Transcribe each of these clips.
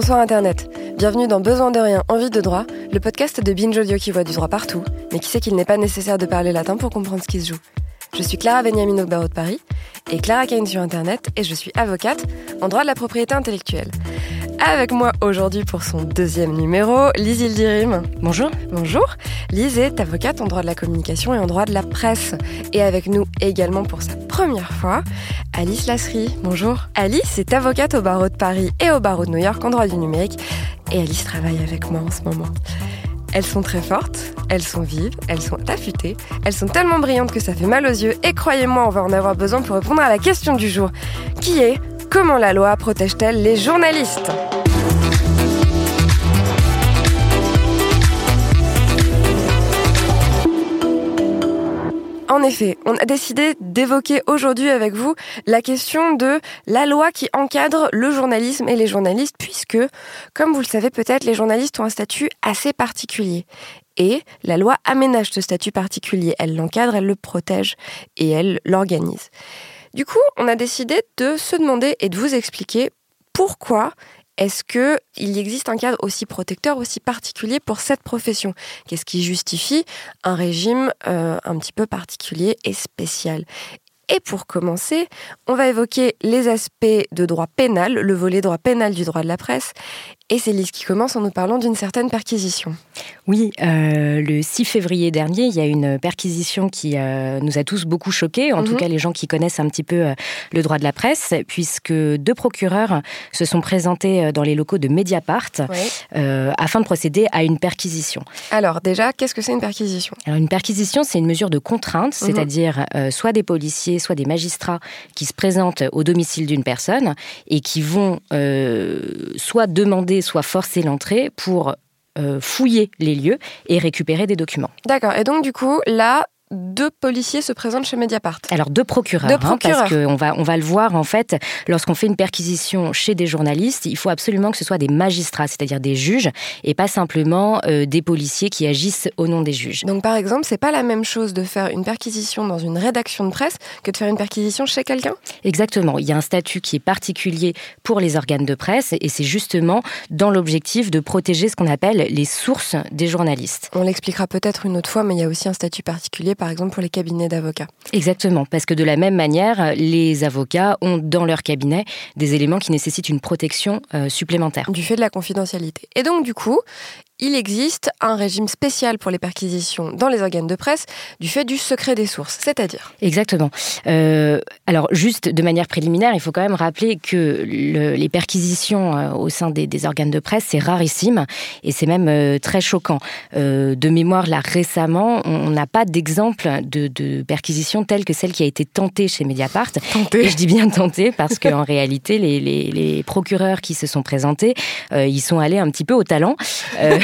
Bonsoir Internet. Bienvenue dans Besoin de rien, envie de droit, le podcast de Binge Audio qui voit du droit partout, mais qui sait qu'il n'est pas nécessaire de parler latin pour comprendre ce qui se joue. Je suis Clara Beniamino de Barreau de Paris et Clara Kane sur Internet et je suis avocate en droit de la propriété intellectuelle. Avec moi aujourd'hui pour son deuxième numéro, Lise Ildirim. Bonjour. Bonjour. Lise est avocate en droit de la communication et en droit de la presse. Et avec nous également pour sa première fois, Alice Lasserie. Bonjour. Alice est avocate au barreau de Paris et au barreau de New York en droit du numérique. Et Alice travaille avec moi en ce moment. Elles sont très fortes, elles sont vives, elles sont affûtées, elles sont tellement brillantes que ça fait mal aux yeux et croyez-moi, on va en avoir besoin pour répondre à la question du jour, qui est comment la loi protège-t-elle les journalistes En effet, on a décidé d'évoquer aujourd'hui avec vous la question de la loi qui encadre le journalisme et les journalistes, puisque, comme vous le savez peut-être, les journalistes ont un statut assez particulier. Et la loi aménage ce statut particulier, elle l'encadre, elle le protège et elle l'organise. Du coup, on a décidé de se demander et de vous expliquer pourquoi est-ce qu'il existe un cadre aussi protecteur, aussi particulier pour cette profession. Qu'est-ce qui justifie un régime euh, un petit peu particulier et spécial? Et pour commencer, on va évoquer les aspects de droit pénal, le volet droit pénal du droit de la presse, et c'est Lise qui commence en nous parlant d'une certaine perquisition. Oui, euh, le 6 février dernier, il y a une perquisition qui euh, nous a tous beaucoup choqués, en tout mhm. cas les gens qui connaissent un petit peu euh, le droit de la presse, puisque deux procureurs se sont présentés dans les locaux de Mediapart afin de procéder à une perquisition. Alors déjà, qu'est-ce que c'est une perquisition? Alors une perquisition, c'est une mesure de contrainte, mhm. c'est-à-dire soit des policiers, soit des magistrats qui se présentent au domicile d'une personne et qui vont soit demander soit forcer l'entrée pour euh, fouiller les lieux et récupérer des documents. D'accord. Et donc, du coup, là, deux policiers se présentent chez Mediapart. Alors deux procureurs, hein, parce qu'on va, on va le voir en fait, lorsqu'on fait une perquisition chez des journalistes, il faut absolument que ce soit des magistrats, c'est-à-dire des juges, et pas simplement euh, des policiers qui agissent au nom des juges. Donc par exemple, c'est pas la même chose de faire une perquisition dans une rédaction de presse que de faire une perquisition chez quelqu'un? Exactement. Il y a un statut qui est particulier pour les organes de presse, et c'est justement dans l'objectif de protéger ce qu'on appelle les sources des journalistes. On l'expliquera peut-être une autre fois, mais il y a aussi un statut particulier par exemple pour les cabinets d'avocats. Exactement, parce que de la même manière, les avocats ont dans leur cabinet des éléments qui nécessitent une protection euh, supplémentaire. Du fait de la confidentialité. Et donc du coup, il existe un régime spécial pour les perquisitions dans les organes de presse du fait du secret des sources, c'est-à-dire Exactement. Euh, alors, juste de manière préliminaire, il faut quand même rappeler que les perquisitions euh, au sein des, organes de presse, c'est rarissime et c'est même euh, très choquant. de mémoire, là, récemment, on n'a pas d'exemple de, perquisition telle que celle qui a été tentée chez Mediapart. Tentée. Et je dis bien tentée parce qu'en réalité, les, les, procureurs qui se sont présentés, ils sont allés un petit peu au talent.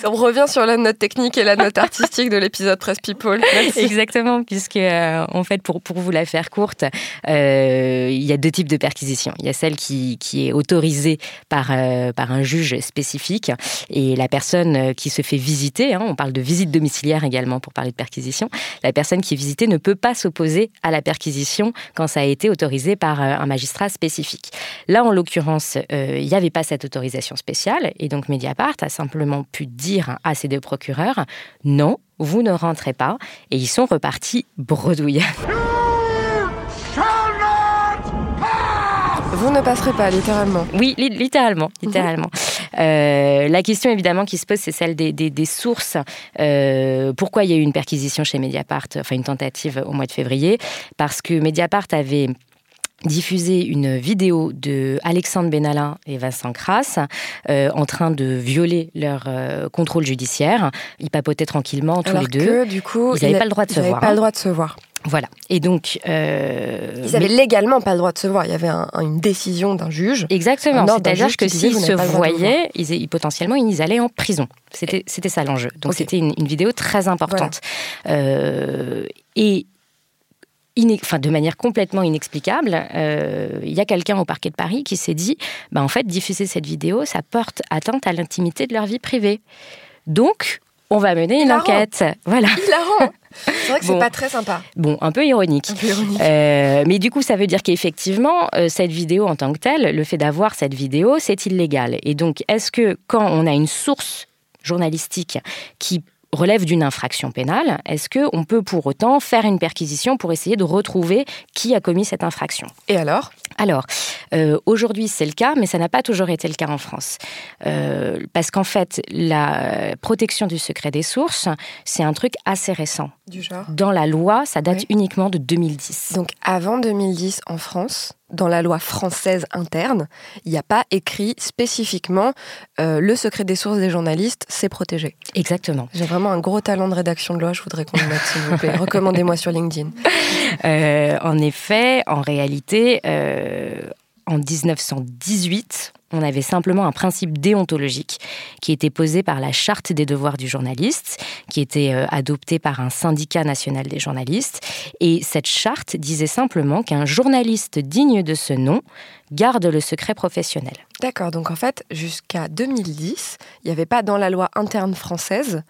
On revient sur la note technique et la note artistique de l'épisode Press People. Exactement, puisque euh, en fait, pour, pour vous la faire courte, euh, il y a deux types de perquisitions. Il y a celle qui, qui est autorisée par, euh, par un juge spécifique et la personne qui se fait visiter, hein, on parle de visite domiciliaire également pour parler de perquisition, la personne qui est visitée ne peut pas s'opposer à la perquisition quand ça a été autorisé par un magistrat spécifique. Là, en l'occurrence, il n'y avait pas cette autorisation spéciale et donc Mediapart a simplement pu dire à ces deux procureurs non, vous ne rentrez pas, et ils sont repartis bredouilles. Vous ne passerez pas, littéralement. Oui, littéralement, littéralement. Euh, la question évidemment qui se pose, c'est celle des, sources. Euh, pourquoi il y a eu une perquisition chez Mediapart, enfin une tentative au mois de février? Parce que Mediapart avait diffusé une vidéo de Alexandre Benalla et Vincent Kras euh, en train de violer leur euh, contrôle judiciaire. Ils papotaient tranquillement tous les deux. Que, du coup, ils n'avaient pas le droit de se voir. pas le droit de se voir. Voilà. Et donc, euh, ils avaient légalement pas le droit de se voir. Il y avait une décision d'un juge. Exactement. C'est-à-dire que s'ils se voyaient, ils, potentiellement, ils allaient en prison. C'était, c'était ça l'enjeu. Donc, c'était une, vidéo très importante. et enfin, de manière complètement inexplicable, euh, il y a quelqu'un au parquet de Paris qui s'est dit, bah, en fait, diffuser cette vidéo, ça porte atteinte à l'intimité de leur vie privée. Donc, on va mener une enquête. Voilà. Hilarant. C'est vrai que c'est pas très sympa. Bon, un peu ironique. Euh, mais du coup, ça veut dire qu'effectivement, euh, cette vidéo en tant que telle, le fait d'avoir cette vidéo, c'est illégal. Et donc, est-ce que quand on a une source journalistique qui relève d'une infraction pénale, est-ce qu'on peut pour autant faire une perquisition pour essayer de retrouver qui a commis cette infraction? Et alors? Alors, euh, aujourd'hui c'est le cas, mais ça n'a pas toujours été le cas en France. Euh, parce qu'en fait, la protection du secret des sources, c'est un truc assez récent. Du genre Dans la loi, ça date uniquement de 2010. Donc avant 2010 en France, dans la loi française interne, il n'y a pas écrit spécifiquement euh, le secret des sources des journalistes, c'est protégé. Exactement. J'ai vraiment un gros talent de rédaction de loi, je voudrais qu'on le mette, s'il vous plaît. Recommandez-moi sur LinkedIn. Euh, en effet, en réalité, euh, en 1918, on avait simplement un principe déontologique qui était posé par la Charte des devoirs du journaliste, qui était euh, adoptée par un syndicat national des journalistes. Et cette charte disait simplement qu'un journaliste digne de ce nom garde le secret professionnel. D'accord, donc en fait, jusqu'à 2010, il n'y avait pas dans la loi interne française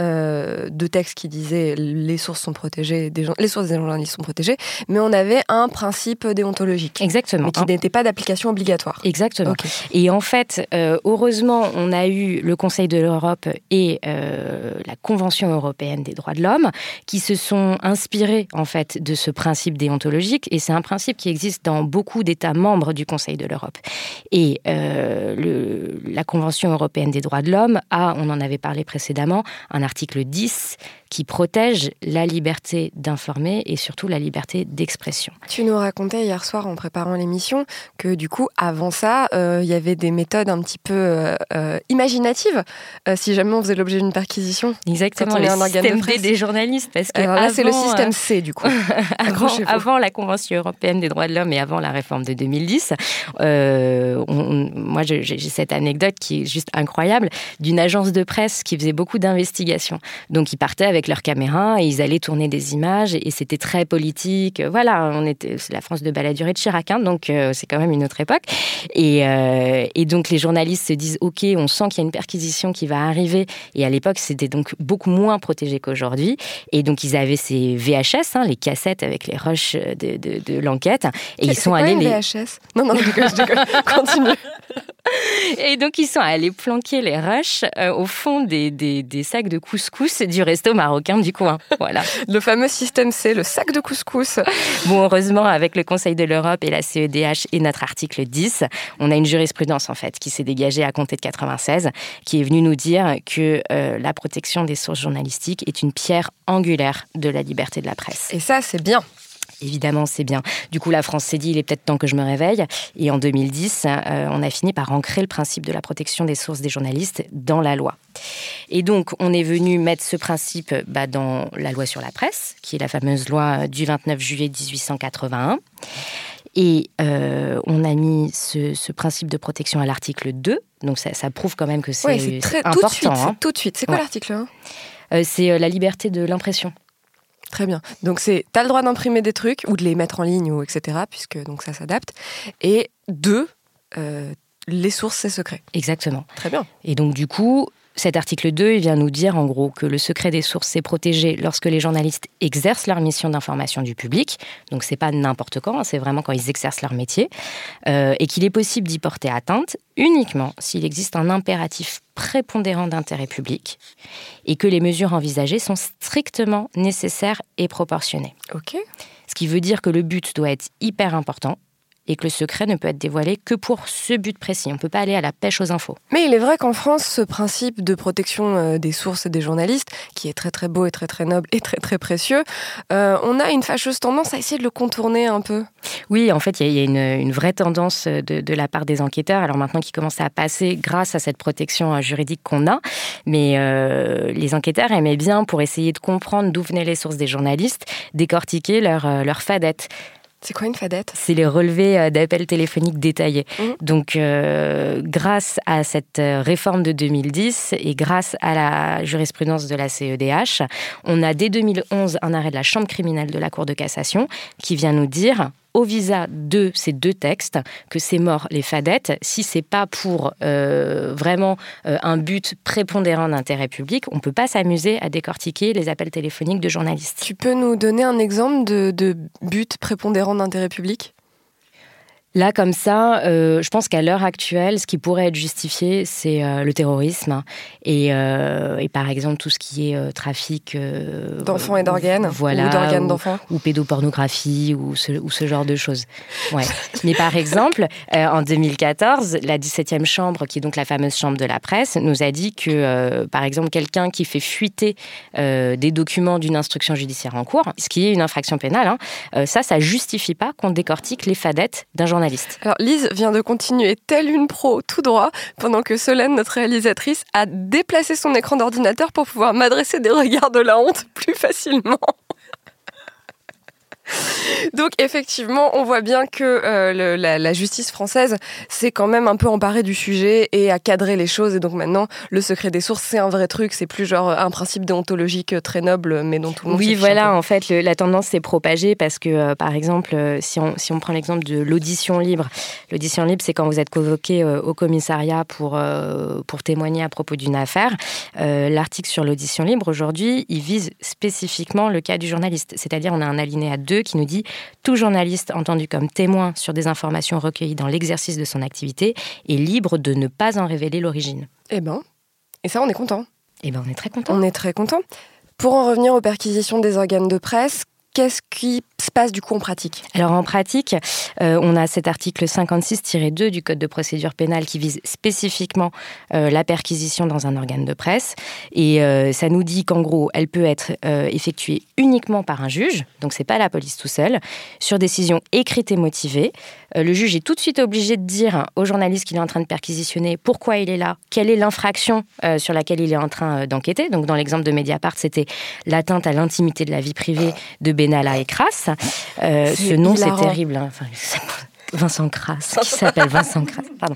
euh, de texte qui disait les sources sont protégées, des les sources des journalistes sont protégées, mais on avait un principe déontologique. Exactement. Mais qui n'était pas d'application obligatoire. Exactement. Et en fait, euh, heureusement, on a eu le Conseil de l'Europe et euh, la Convention européenne des droits de l'homme qui se sont inspirés en fait de ce principe déontologique, et c'est un principe qui existe dans beaucoup d'États membres du Conseil de l'Europe. Et le, la Convention européenne des droits de l'homme a, on en avait parlé précédemment, un article 10 qui protège la liberté d'informer et surtout la liberté d'expression. Tu nous racontais hier soir en préparant l'émission que du coup, avant ça, euh, il y avait des méthodes un petit peu euh, euh, imaginatives si jamais on faisait l'objet d'une perquisition. Exactement, le un système D des journalistes. Parce que Alors là, c'est le système C du coup. avant, avant, la Convention européenne des droits de l'homme et avant la réforme de 2010, moi j'ai cette anecdote qui est juste incroyable d'une agence de presse qui faisait beaucoup d'investigations. Donc ils partaient avec leur caméra et ils allaient tourner des images et c'était très politique. Voilà, on était, c'est la France de Balladur et de Chirac, hein, donc euh, c'est quand même une autre époque. Et, euh, et, donc les journalistes se disent, ok, on sent qu'il y a une perquisition qui va arriver. Et à l'époque, c'était donc beaucoup moins protégé qu'aujourd'hui. Et donc ils avaient ces VHS, hein, les cassettes avec les rushs de, de, l'enquête. Et ils sont allés les VHS. Non, non, je je Continue. Et donc, ils sont allés planquer les rushs euh, au fond des, des, des, sacs de couscous du resto marocain du coin. Voilà. le fameux système C, le sac de couscous. Bon, heureusement, avec le Conseil de l'Europe et la CEDH et notre article 10, on a une jurisprudence, en fait, qui s'est dégagée à compter de 96, qui est venue nous dire que euh, la protection des sources journalistiques est une pierre angulaire de la liberté de la presse. Et ça, c'est bien. Évidemment, c'est bien. Du coup, la France s'est dit, il est peut-être temps que je me réveille. Et en 2010, euh, on a fini par ancrer le principe de la protection des sources des journalistes dans la loi. Et donc, on est venu mettre ce principe bah, dans la loi sur la presse, qui est la fameuse loi du 29 juillet 1881. Et euh, on a mis ce, principe de protection à l'article 2. Donc, ça, prouve quand même que c'est important. Tout de suite. Hein. Tout de suite. C'est quoi l'article 1 euh, C'est la liberté de l'impression. Très bien. Donc c'est, as le droit d'imprimer des trucs ou de les mettre en ligne ou etc. Puisque donc ça s'adapte. Et deux, euh, les sources c'est secret. Exactement. Très bien. Et donc du coup, cet article 2, il vient nous dire en gros que le secret des sources est protégé lorsque les journalistes exercent leur mission d'information du public. Donc c'est pas n'importe quand, hein, c'est vraiment quand ils exercent leur métier. Euh, et qu'il est possible d'y porter atteinte uniquement s'il existe un impératif prépondérant d'intérêt public et que les mesures envisagées sont strictement nécessaires et proportionnées. Ok. Ce qui veut dire que le but doit être hyper important et que le secret ne peut être dévoilé que pour ce but précis. On ne peut pas aller à la pêche aux infos. Mais il est vrai qu'en France, ce principe de protection euh, des sources et des journalistes, qui est très très beau et très très noble et très très précieux, euh, on a une fâcheuse tendance à essayer de le contourner un peu. Oui, en fait, il y a, une, vraie tendance de, la part des enquêteurs, alors maintenant qui commence à passer grâce à cette protection euh, juridique qu'on a, mais les enquêteurs aimaient bien, pour essayer de comprendre d'où venaient les sources des journalistes, décortiquer leurs leur fadettes. C'est quoi une fadette? C'est les relevés euh, d'appels téléphoniques détaillés. Mmh. Donc, euh, grâce à cette euh, réforme de 2010 et grâce à la jurisprudence de la CEDH, on a dès 2011 un arrêt de la Chambre criminelle de la Cour de cassation qui vient nous dire au visa de ces deux textes que c'est mort les fadettes. Si c'est pas pour euh, vraiment euh, un but prépondérant d'intérêt public, on peut pas s'amuser à décortiquer les appels téléphoniques de journalistes. Tu peux nous donner un exemple de, de but prépondérant d'intérêt public? Là, comme ça, euh, je pense qu'à l'heure actuelle, ce qui pourrait être justifié, c'est euh, le terrorisme et, euh, et, par exemple tout ce qui est trafic d'enfants et d'organes, voilà, ou d'organes d'enfants, ou, pédopornographie ou ce, ou ce, genre de choses. Ouais. Mais par exemple, en 2014, la 17e chambre, qui est donc la fameuse chambre de la presse, nous a dit que, par exemple, quelqu'un qui fait fuiter des documents d'une instruction judiciaire en cours, ce qui est une infraction pénale, hein, ça, ça justifie pas qu'on décortique les fadettes d'un journaliste. Alors Lise vient de continuer telle une pro tout droit pendant que Solène, notre réalisatrice, a déplacé son écran d'ordinateur pour pouvoir m'adresser des regards de la honte plus facilement. Donc effectivement, on voit bien que euh, le, la, la, justice française s'est quand même un peu emparée du sujet et a cadré les choses. Et donc maintenant, le secret des sources, c'est un vrai truc. C'est plus genre un principe déontologique très noble, mais dont tout le monde. Oui, voilà. En fait, le, la tendance s'est propagée parce que, euh, par exemple, si on, si on prend l'exemple de l'audition libre, l'audition libre, c'est quand vous êtes convoqué euh, au commissariat pour euh, pour témoigner à propos d'une affaire. L'article sur l'audition libre aujourd'hui, il vise spécifiquement le cas du journaliste. C'est-à-dire, on a un alinéa 2 qui nous dit tout journaliste entendu comme témoin sur des informations recueillies dans l'exercice de son activité est libre de ne pas en révéler l'origine. Eh ben, et ça, on est content. Eh ben, on est très content. On est très content. Pour en revenir aux perquisitions des organes de presse, qu'est-ce qui se passe du coup en pratique? Alors en pratique, euh, on a cet article 56-2 du Code de procédure pénale qui vise spécifiquement euh, la perquisition dans un organe de presse. Et euh, ça nous dit qu'en gros, elle peut être effectuée uniquement par un juge, donc c'est pas la police tout seul, sur décision écrite et motivée. Le juge est tout de suite obligé de dire au journaliste qu'il est en train de perquisitionner pourquoi il est là, quelle est l'infraction sur laquelle il est en train d'enquêter. Donc dans l'exemple de Mediapart, c'était l'atteinte à l'intimité de la vie privée de Benalla et Crass. Euh, ce nom, c'est terrible. Hein. Enfin, Vincent Crass, qui s'appelle Vincent Crass. Pardon.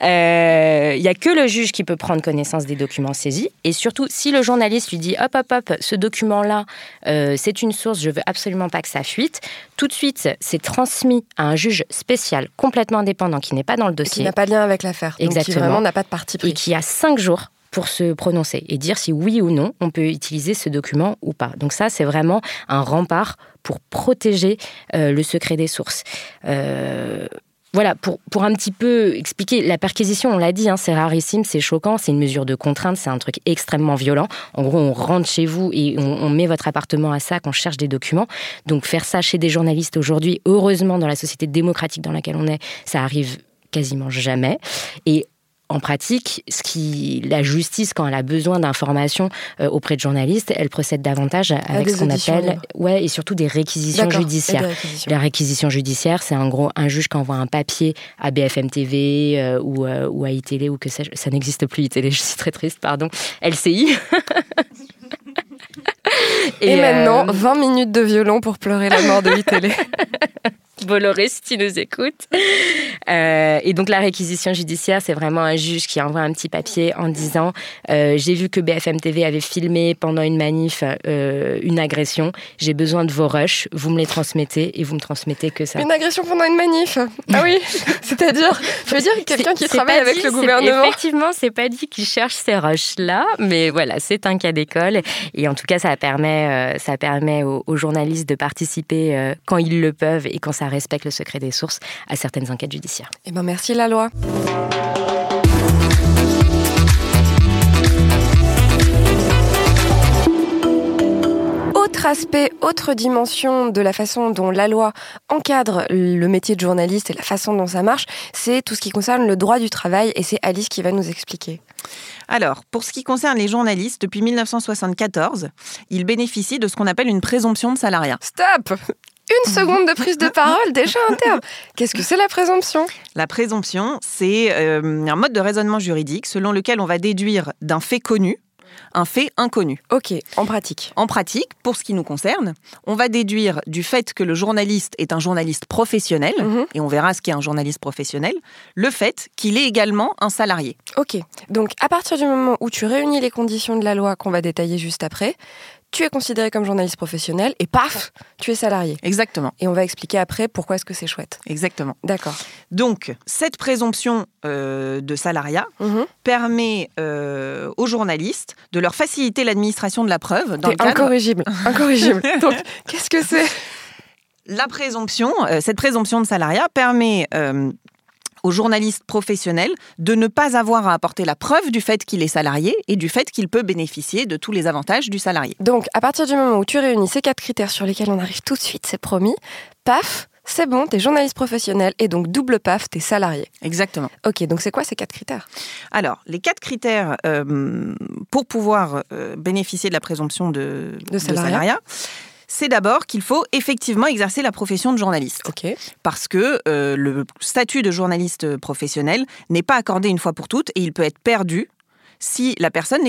Il euh, n'y a que le juge qui peut prendre connaissance des documents saisis. Et surtout, si le journaliste lui dit hop, hop, hop, ce document-là, euh, c'est une source, je veux absolument pas que ça fuite, tout de suite, c'est transmis à un juge spécial, complètement indépendant, qui n'est pas dans le dossier. Et qui n'a pas de lien avec l'affaire. Exactement. qui vraiment n'a pas de parti pris. Et qui a cinq jours pour se prononcer et dire si oui ou non on peut utiliser ce document ou pas. Donc ça, c'est vraiment un rempart pour protéger euh, le secret des sources. Euh, voilà, pour, pour un petit peu expliquer, la perquisition, on l'a dit, hein, c'est rarissime, c'est choquant, c'est une mesure de contrainte, c'est un truc extrêmement violent. En gros, on rentre chez vous et on, on met votre appartement à sac, on cherche des documents. Donc faire ça chez des journalistes aujourd'hui, heureusement, dans la société démocratique dans laquelle on est, ça arrive quasiment jamais. Et en pratique, ce qui, la justice, quand elle a besoin d'informations euh, auprès de journalistes, elle procède davantage avec ce qu'on appelle, ouais, et surtout des réquisitions judiciaires. Des réquisitions. La réquisition judiciaire, c'est en gros un juge qui envoie un papier à BFM TV euh, ou, euh, ou à iTélé ou que sais-je. Ça n'existe plus iTélé, je suis très triste, pardon. LCI. et, et, maintenant, euh... 20 minutes de violon pour pleurer la mort de iTélé. Bolloré, si tu nous écoutes. Euh, et donc la réquisition judiciaire, c'est vraiment un juge qui envoie un petit papier en disant euh, j'ai vu que BFM TV avait filmé pendant une manif euh, une agression. J'ai besoin de vos rushs. Vous me les transmettez et vous me transmettez que ça. Une agression pendant une manif. Ah oui. C'est-à-dire, je veux dire quelqu'un qui travaille avec le gouvernement. Effectivement, c'est pas dit qu'il cherche ces rushs là, mais voilà, c'est un cas d'école et en tout cas, ça permet, ça permet aux, aux journalistes de participer quand ils le peuvent et quand ça respecte le secret des sources à certaines enquêtes judiciaires. Eh ben merci la loi. Autre aspect, autre dimension de la façon dont la loi encadre le métier de journaliste et la façon dont ça marche, c'est tout ce qui concerne le droit du travail et c'est Alice qui va nous expliquer. Alors, pour ce qui concerne les journalistes, depuis 1974, ils bénéficient de ce qu'on appelle une présomption de salariat. Stop une seconde de prise de parole, déjà un terme. Qu'est-ce que c'est la présomption? La présomption, c'est euh, un mode de raisonnement juridique selon lequel on va déduire d'un fait connu un fait inconnu. Ok, en pratique. En pratique, pour ce qui nous concerne, on va déduire du fait que le journaliste est un journaliste professionnel, Mhm. mmh. et on verra ce qu'est un journaliste professionnel, le fait qu'il est également un salarié. Ok, donc à partir du moment où tu réunis les conditions de la loi qu'on va détailler juste après, tu es considéré comme journaliste professionnel et paf, tu es salarié. Exactement. Et on va expliquer après pourquoi est-ce que c'est chouette. Exactement. D'accord. Donc, cette présomption euh, de salariat Mhm. permet euh, aux journalistes de leur faciliter l'administration de la preuve dans le cadre incorrigible. Incorrigible. Donc, qu'est-ce que c'est? La présomption, euh, cette présomption de salariat permet euh, aux journalistes professionnels de ne pas avoir à apporter la preuve du fait qu'il est salarié et du fait qu'il peut bénéficier de tous les avantages du salarié. Donc, à partir du moment où tu réunis ces quatre critères sur lesquels on arrive tout de suite, c'est promis, paf, c'est bon, t'es journaliste professionnel et donc double paf, t'es salarié. Exactement. Ok, donc c'est quoi ces quatre critères? Alors, les quatre critères euh, pour pouvoir euh, bénéficier de la présomption de, De salariat. C'est d'abord qu'il faut effectivement exercer la profession de journaliste. Parce que euh, le statut de journaliste professionnel n'est pas accordé une fois pour toutes et il peut être perdu si la personne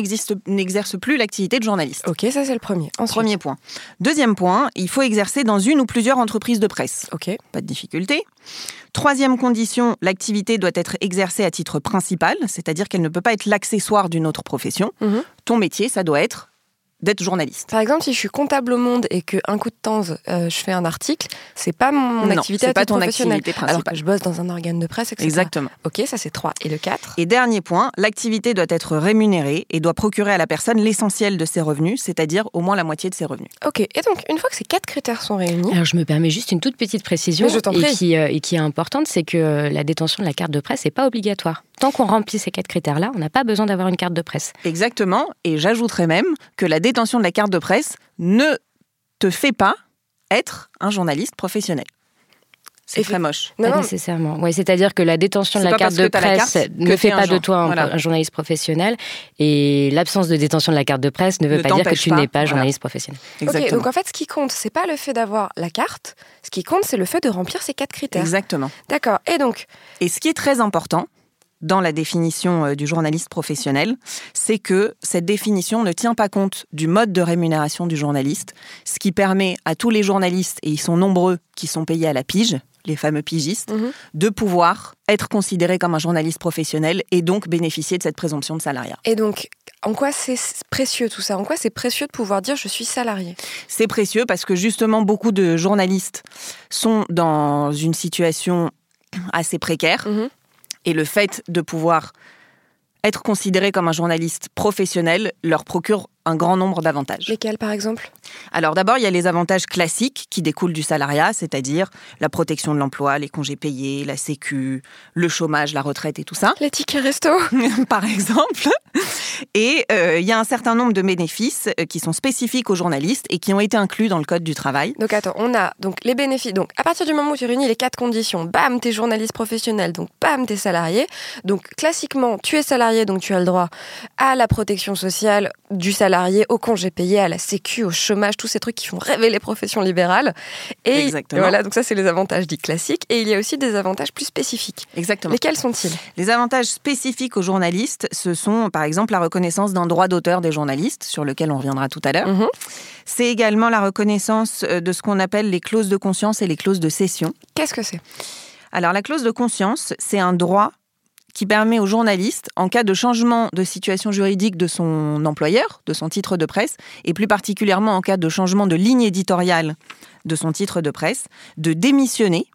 n'exerce plus l'activité de journaliste. Ok, ça c'est le premier. Ensuite. Premier point. Deuxième point, il faut exercer dans une ou plusieurs entreprises de presse. Ok. Pas de difficulté. Troisième condition, l'activité doit être exercée à titre principal, c'est-à-dire qu'elle ne peut pas être l'accessoire d'une autre profession. Mhm. Ton métier, ça doit être d'être journaliste. Par exemple, si je suis comptable au monde et que un coup de temps, euh, je fais un article, c'est pas mon Non, activité c'est pas ton activité Alors principale. que je bosse dans un organe de presse, etc. Exactement. Ok, ça c'est 3. Et le 4 Et dernier point, l'activité doit être rémunérée et doit procurer à la personne l'essentiel de ses revenus, c'est-à-dire au moins la moitié de ses revenus. Ok, et donc une fois que ces quatre critères sont réunis, Alors je me permets juste une toute petite précision je et, qui, euh, et qui est importante, c'est que euh, la détention de la carte de presse n'est pas obligatoire. Tant qu'on remplit ces quatre critères-là, on n'a pas besoin d'avoir une carte de presse. Exactement, et j'ajouterais même que la détention de la carte de presse ne te fait pas être un journaliste professionnel. C'est très moche. non, pas non, nécessairement. Ouais, c'est-à-dire que la détention de la carte de presse carte ne fait pas de toi un, voilà. un journaliste professionnel et l'absence de détention de la carte de presse ne veut Ne pas dire que tu n'es pas voilà. journaliste professionnel. Ok, Exactement. donc en fait, ce qui compte, c'est pas le fait d'avoir la carte. Ce qui compte, c'est le fait de remplir ces quatre critères. Exactement. D'accord. Et donc, Et ce qui est très important dans la définition euh, du journaliste professionnel, c'est que cette définition ne tient pas compte du mode de rémunération du journaliste, ce qui permet à tous les journalistes, et ils sont nombreux qui sont payés à la pige, les fameux pigistes, Mhm. de pouvoir être considérés comme un journaliste professionnel et donc bénéficier de cette présomption de salariat. et donc, en quoi c'est précieux tout ça? En quoi c'est précieux de pouvoir dire je suis salarié? C'est précieux parce que justement beaucoup de journalistes sont dans une situation assez précaire Mhm. Et le fait de pouvoir être considéré comme un journaliste professionnel leur procure un grand nombre d'avantages. Lesquels, par exemple? Alors d'abord, il y a les avantages classiques qui découlent du salariat, c'est-à-dire la protection de l'emploi, les congés payés, la sécu, le chômage, la retraite et tout ça, Les tickets resto? Par exemple. Et euh, il y a un certain nombre de bénéfices euh, qui sont spécifiques aux journalistes et qui ont été inclus dans le Code du travail. Donc attends, on a donc les bénéfices. Donc à partir du moment où tu réunis les quatre conditions, bam, t'es journaliste professionnel, donc bam, t'es salarié. Donc classiquement, tu es salarié, donc tu as le droit à la protection sociale du salarié, au congé payé, à la sécu, au chômage, tous ces trucs qui font rêver les professions libérales. Et Exactement. voilà, donc ça c'est les avantages dits classiques. Et il y a aussi des avantages plus spécifiques. Exactement. Lesquels sont-ils? Les avantages spécifiques aux journalistes, ce sont par exemple la reconnaissance d'un droit d'auteur des journalistes, sur lequel on reviendra tout à l'heure. Mhm. C'est également la reconnaissance euh, de ce qu'on appelle les clauses de conscience et les clauses de cession. Qu'est-ce que c'est? Alors la clause de conscience, c'est un droit qui permet aux journalistes, en cas de changement de situation juridique de son employeur, de son titre de presse, et plus particulièrement en cas de changement de ligne éditoriale de son titre de presse, de démissionner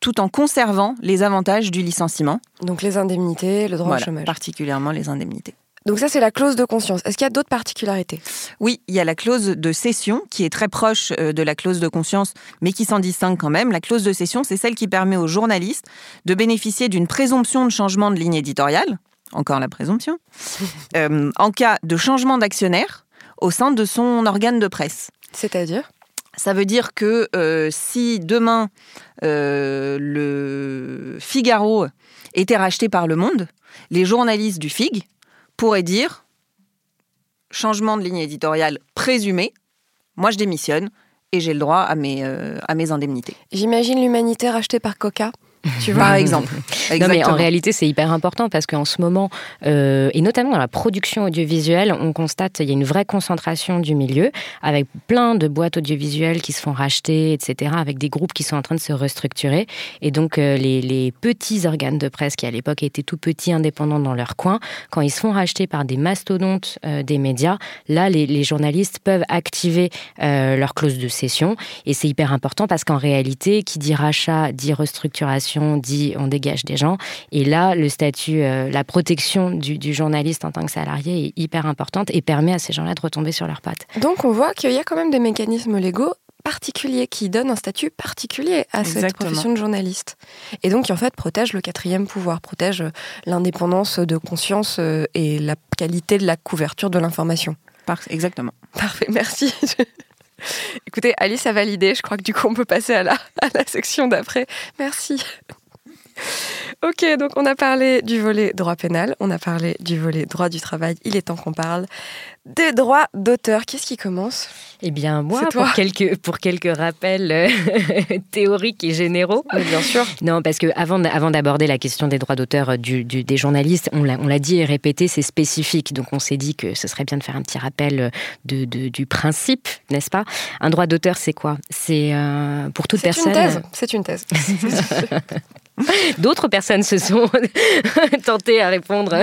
tout en conservant les avantages du licenciement, Donc les indemnités, le droit Voilà, au chômage. particulièrement les indemnités. Donc ça c'est la clause de conscience. Est-ce qu'il y a d'autres particularités? Oui, il y a la clause de cession qui est très proche euh, de la clause de conscience, mais qui s'en distingue quand même. La clause de cession, c'est celle qui permet aux journalistes de bénéficier d'une présomption de changement de ligne éditoriale, encore la présomption, euh, en cas de changement d'actionnaire au sein de son organe de presse. C'est-à-dire? Ça veut dire que euh, si demain euh, le Figaro était racheté par Le Monde, les journalistes du FIG pourraient dire changement de ligne éditoriale présumé, moi je démissionne et j'ai le droit à mes, euh, à mes indemnités. J'imagine l'humanité rachetée par Coca. Tu vois. Par exemple. Non, mais en réalité, c'est hyper important parce qu'en ce moment, euh, et notamment dans la production audiovisuelle, on constate qu'il y a une vraie concentration du milieu avec plein de boîtes audiovisuelles qui se font racheter, etc., avec des groupes qui sont en train de se restructurer. Et donc, euh, les, les, petits organes de presse qui, à l'époque, étaient tout petits, indépendants dans leur coin, quand ils se font racheter par des mastodontes euh, des médias, là, les, les journalistes peuvent activer leur clause de cession. Et c'est hyper important parce qu'en réalité, qui dit rachat, dit restructuration, dit on dégage des gens. Et là, le statut, euh, la protection du, journaliste en tant que salarié est hyper importante et permet à ces gens-là de retomber sur leurs pattes. Donc on voit qu'il y a quand même des mécanismes légaux particuliers qui donnent un statut particulier à cette profession de journaliste. Et donc, qui en fait protège le quatrième pouvoir, protège l'indépendance de conscience euh, et la qualité de la couverture de l'information. Exactement. Parfait, merci. Écoutez, Alice a validé. Je crois que du coup, on peut passer à la, à la section d'après. Merci. Ok, donc on a parlé du volet droit pénal, on a parlé du volet droit du travail. Il est temps qu'on parle des droits d'auteur. Qu'est-ce qui commence? Eh bien, moi, pour quelques, pour quelques rappels euh, théoriques et généraux. bien sûr. Non, parce que avant, avant d'aborder la question des droits d'auteur euh, du, des journalistes, on l'a dit et répété, c'est spécifique. Donc, on s'est dit que ce serait bien de faire un petit rappel euh, de, du principe, n'est-ce pas? Un droit d'auteur, c'est quoi? C'est pour toute personne. C'est une thèse. C'est une thèse. D'autres personnes se sont tentées à répondre.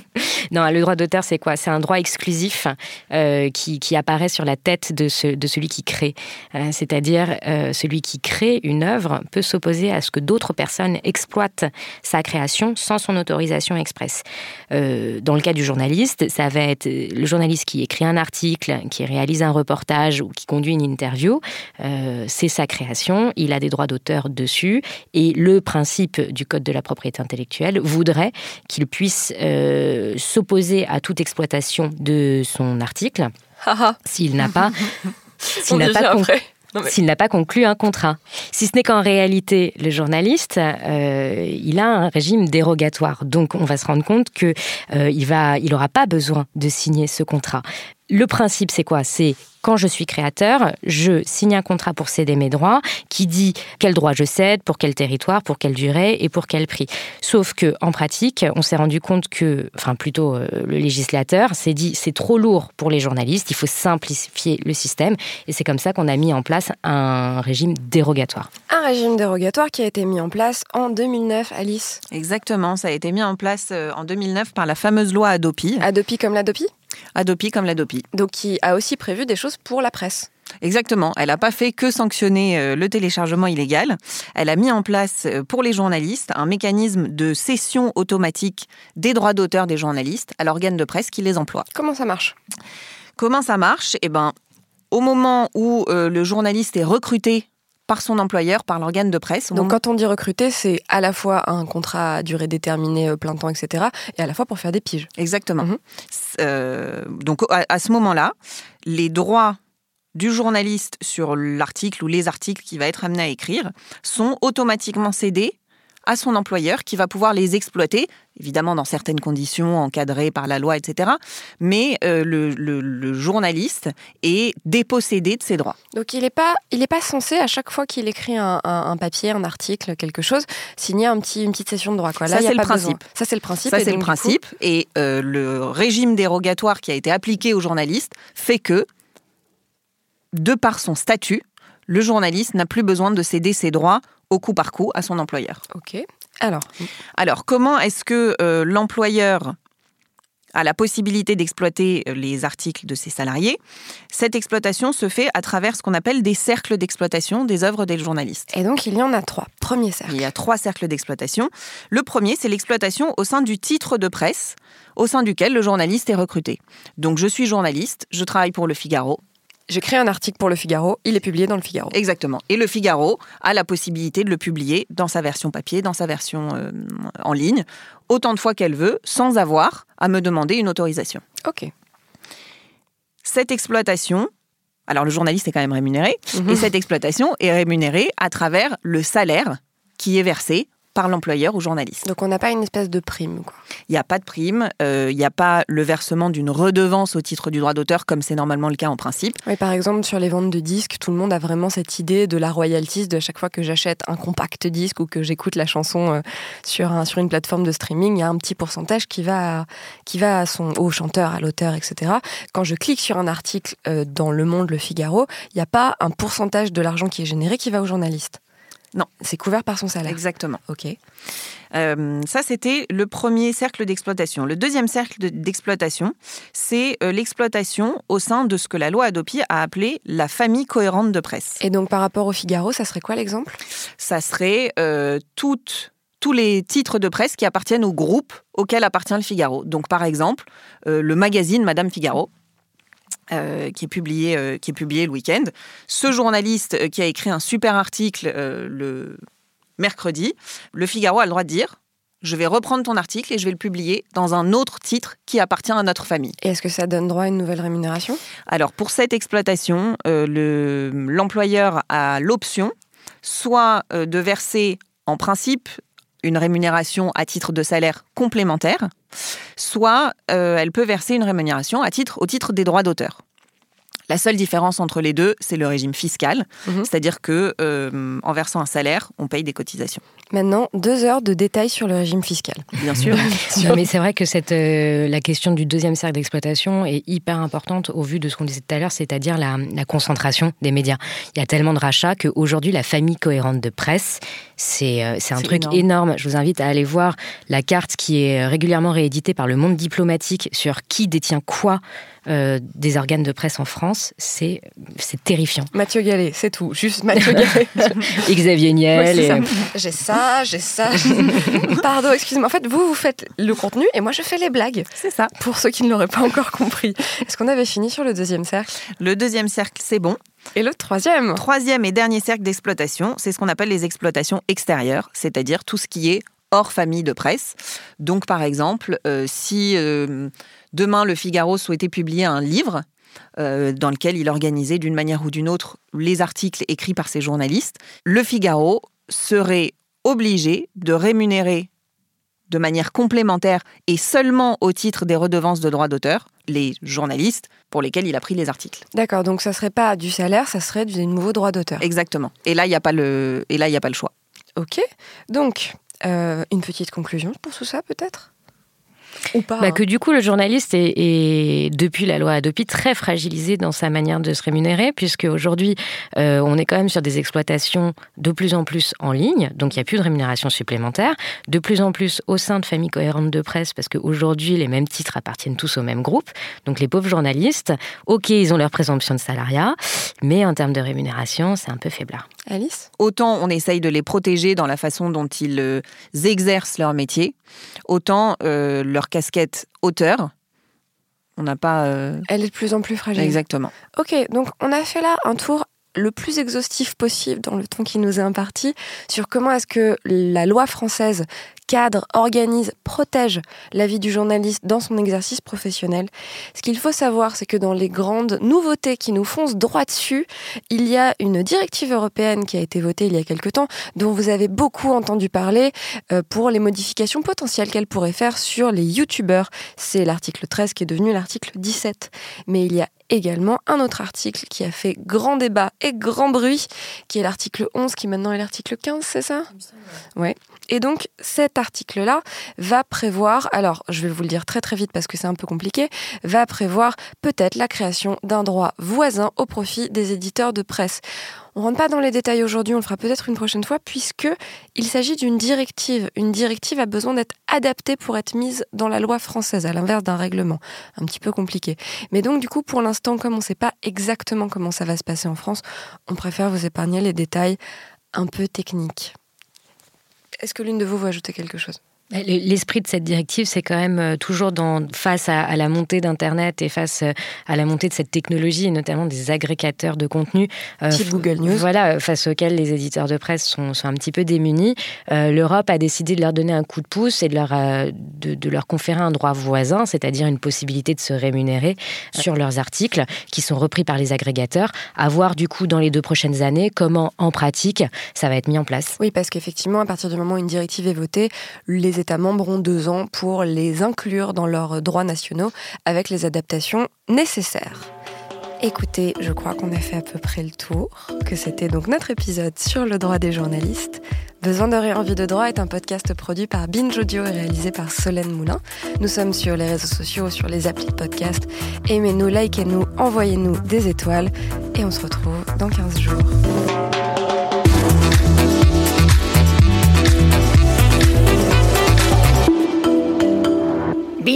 non, le droit d'auteur, c'est quoi? C'est un droit exclusif euh, qui, apparaît sur la tête de, de celui qui crée. Euh, c'est-à-dire, euh, celui qui crée une œuvre peut s'opposer à ce que d'autres personnes exploitent sa création sans son autorisation expresse. dans le cas du journaliste, ça va être le journaliste qui écrit un article, qui réalise un reportage ou qui conduit une interview. c'est sa création, il a des droits d'auteur dessus et le principe du Code de la propriété intellectuelle voudrait qu'il puisse euh, s'opposer à toute exploitation de son article s'il n'a pas, s'il n'a pas, s'il n'a pas conclu un contrat. Si ce n'est qu'en réalité, le journaliste, euh, il a un régime dérogatoire. Donc, on va se rendre compte que euh, il n'aura pas besoin de signer ce contrat. Le principe, c'est quoi? C'est quand je suis créateur, je signe un contrat pour céder mes droits qui dit quel droit je cède, pour quel territoire, pour quelle durée et pour quel prix. Sauf que en pratique, on s'est rendu compte que, enfin plutôt euh, le législateur s'est dit c'est trop lourd pour les journalistes, il faut simplifier le système et c'est comme ça qu'on a mis en place un régime dérogatoire. Un régime dérogatoire qui a été mis en place en 2009, Alice. Exactement, ça a été mis en place euh, en 2009 par la fameuse loi Adopi. Adopi comme l'Adopi? Adopi comme l'Adopi. Donc qui a aussi prévu des choses pour la presse. Exactement. Elle n'a pas fait que sanctionner euh, le téléchargement illégal. Elle a mis en place euh, pour les journalistes un mécanisme de cession automatique des droits d'auteur des journalistes à l'organe de presse qui les emploie. Comment ça marche? Comment ça marche? Eh ben, au moment où euh, le journaliste est recruté par son employeur, par l'organe de presse. Donc quand on dit recruter, c'est à la fois un contrat à durée déterminée, euh, plein temps, etc., et à la fois pour faire des piges. Exactement. Mhm. Euh, donc à, ce moment-là, les droits du journaliste sur l'article ou les articles qu'il va être amené à écrire sont automatiquement cédés à son employeur qui va pouvoir les exploiter, évidemment dans certaines conditions encadrées par la loi, etc. Mais euh, le, journaliste est dépossédé de ses droits. Donc il n'est pas, il pas censé à chaque fois qu'il écrit un, papier, un article, quelque chose, signer un petit, une petite session de droit. Quoi. Là, Ça c'est le principe. Ça c'est le principe. Ça c'est le principe. Et euh, le régime dérogatoire qui a été appliqué aux journalistes fait que, de par son statut, le journaliste n'a plus besoin de céder ses droits au coup par coup à son employeur. Ok. Alors Alors, comment est-ce que euh, l'employeur a la possibilité d'exploiter euh, les articles de ses salariés? Cette exploitation se fait à travers ce qu'on appelle des cercles d'exploitation des œuvres des journalistes. Et donc, il y en a trois. Premier cercle. Il y a trois cercles d'exploitation. Le premier, c'est l'exploitation au sein du titre de presse au sein duquel le journaliste est recruté. Donc, je suis journaliste, je travaille pour le Figaro, j'ai créé un article pour le Figaro, il est publié dans le Figaro. Exactement. Et le Figaro a la possibilité de le publier dans sa version papier, dans sa version euh, en ligne, autant de fois qu'elle veut, sans avoir à me demander une autorisation. Ok. Cette exploitation, alors le journaliste est quand même rémunéré, mhm. et cette exploitation est rémunérée à travers le salaire qui est versé par l'employeur au journaliste. Donc on n'a pas une espèce de prime. Il n'y a pas de prime, euh, il n'y a pas le versement d'une redevance au titre du droit d'auteur comme c'est normalement le cas en principe. Oui, par exemple, sur les ventes de disques, tout le monde a vraiment cette idée de la royalties de chaque fois que j'achète un compact disque ou que j'écoute la chanson euh, sur, un, sur une plateforme de streaming, il y a un petit pourcentage qui va, qui va à son, au chanteur, à l'auteur, etc. Quand je clique sur un article euh, dans Le Monde, Le Figaro, il n'y a pas un pourcentage de l'argent qui est généré qui va au journaliste. Non. C'est couvert par son salaire. Exactement. Ok. Euh, ça, c'était le premier cercle d'exploitation. Le deuxième cercle d'exploitation, c'est euh, l'exploitation au sein de ce que la loi Adopi a appelé la famille cohérente de presse. Et donc, par rapport au Figaro, ça serait quoi l'exemple? Ça serait euh, toutes tous les titres de presse qui appartiennent au groupe auquel appartient le Figaro. Donc, par exemple, le magazine Madame Figaro, qui, est publié, qui est publié le week-end. Ce journaliste qui a écrit un super article le mercredi, le Figaro a le droit de dire je vais reprendre ton article et je vais le publier dans un autre titre qui appartient à notre famille. Et est-ce que ça donne droit à une nouvelle rémunération? Alors pour cette exploitation, euh, l'employeur a l'option soit euh, de verser en principe une rémunération à titre de salaire complémentaire, soit euh, elle peut verser une rémunération au titre des droits d'auteur. La seule différence entre les deux, c'est le régime fiscal, mhm. c'est-à-dire que euh, en versant un salaire, on paye des cotisations. Maintenant, deux heures de détails sur le régime fiscal. Bien sûr. mais c'est vrai que cette, euh, la question du deuxième cercle d'exploitation est hyper importante au vu de ce qu'on disait tout à l'heure, c'est-à-dire la, la, concentration des médias. Il y a tellement de rachats qu'aujourd'hui, la famille cohérente de presse, c'est euh, un truc énorme. énorme. Je vous invite à aller voir la carte qui est régulièrement rééditée par le monde diplomatique sur qui détient quoi euh, des organes de presse en France, c'est terrifiant. Mathieu Gallet, c'est tout. Juste Mathieu Gallet. Xavier Niel. J'ai ça, j'ai ça. Pardon, excusez-moi. En fait, vous, vous faites le contenu et moi, je fais les blagues. C'est ça. Pour ceux qui ne l'auraient pas encore compris. Est-ce qu'on avait fini sur le deuxième cercle? Le deuxième cercle, c'est bon. Et le troisième? Troisième et dernier cercle d'exploitation, c'est ce qu'on appelle les exploitations extérieures, c'est-à-dire tout ce qui est hors famille de presse. Donc, par exemple, euh, si euh, demain le Figaro souhaitait publier un livre euh, dans lequel il organisait d'une manière ou d'une autre les articles écrits par ses journalistes, le Figaro serait obligé de rémunérer de manière complémentaire et seulement au titre des redevances de droits d'auteur les journalistes pour lesquels il a pris les articles. D'accord, donc ça serait pas du salaire, ça serait du nouveau droit d'auteur. Exactement. Et là, il n'y a pas le et là y a pas le choix. Ok. Donc euh, une petite conclusion pour tout ça, peut-être? Ou pas, bah, hein. Que du coup, le journaliste est, depuis la loi Adopi, très fragilisé dans sa manière de se rémunérer, puisque aujourd'hui, euh, on est quand même sur des exploitations de plus en plus en ligne, donc il n'y a plus de rémunération supplémentaire, de plus en plus au sein de familles cohérentes de presse, parce qu'aujourd'hui, les mêmes titres appartiennent tous au même groupe. Donc les pauvres journalistes, ok, ils ont leur présomption de salariat, mais en termes de rémunération, c'est un peu faiblard. Alice? Autant on essaye de les protéger dans la façon dont ils euh, exercent leur métier, autant euh, leur casquette auteur, on n'a pas... Euh, Elle est de plus en plus fragile. Exactement. Ok, donc on a fait là un tour le plus exhaustif possible dans le temps qui nous est imparti sur comment est-ce que la loi française cadre, organise, protège la vie du journaliste dans son exercice professionnel. Ce qu'il faut savoir, c'est que dans les grandes nouveautés qui nous foncent droit dessus, il y a une directive européenne qui a été votée il y a quelque temps, dont vous avez beaucoup entendu parler euh, pour les modifications potentielles qu'elle pourrait faire sur les youtubeurs. C'est l'article 13 qui est devenu l'article 17. Mais il y a également un autre article qui a fait grand débat et grand bruit, qui est l'article 11, qui maintenant est l'article 15, c'est ça? Ouais. Et donc cet article-là va prévoir, alors je vais vous le dire très très vite parce que c'est un peu compliqué, va prévoir peut-être la création d'un droit voisin au profit des éditeurs de presse. On rentre pas dans les détails aujourd'hui, on le fera peut-être une prochaine fois, puisque il s'agit d'une directive. Une directive a besoin d'être adaptée pour être mise dans la loi française, à l'inverse d'un règlement. Un petit peu compliqué. Mais donc, du coup, pour l'instant, comme on ne sait pas exactement comment ça va se passer en France, on préfère vous épargner les détails un peu techniques. Est-ce que l'une de vous veut ajouter quelque chose? L'esprit de cette directive, c'est quand même euh, toujours dans, face à, la montée d'Internet et face euh, à la montée de cette technologie, et notamment des agrégateurs de contenu. Euh, Google News. Voilà, face auxquels les éditeurs de presse sont, sont un petit peu démunis. L'Europe a décidé de leur donner un coup de pouce et de leur, de, de leur conférer un droit voisin, c'est-à-dire une possibilité de se rémunérer sur leurs articles qui sont repris par les agrégateurs. À voir du coup dans les deux prochaines années comment, en pratique, ça va être mis en place. Oui, parce qu'effectivement, à partir du moment où une directive est votée, les États membres ont deux ans pour les inclure dans leurs droits nationaux avec les adaptations nécessaires. Écoutez, je crois qu'on a fait à peu près le tour, que c'était donc notre épisode sur le droit des journalistes. Besoin de rire, envie de droit est un podcast produit par Binge Audio et réalisé par Solène Moulin. Nous sommes sur les réseaux sociaux, sur les applis de podcast. Aimez-nous, likez-nous, envoyez-nous des étoiles et on se retrouve dans 15 jours.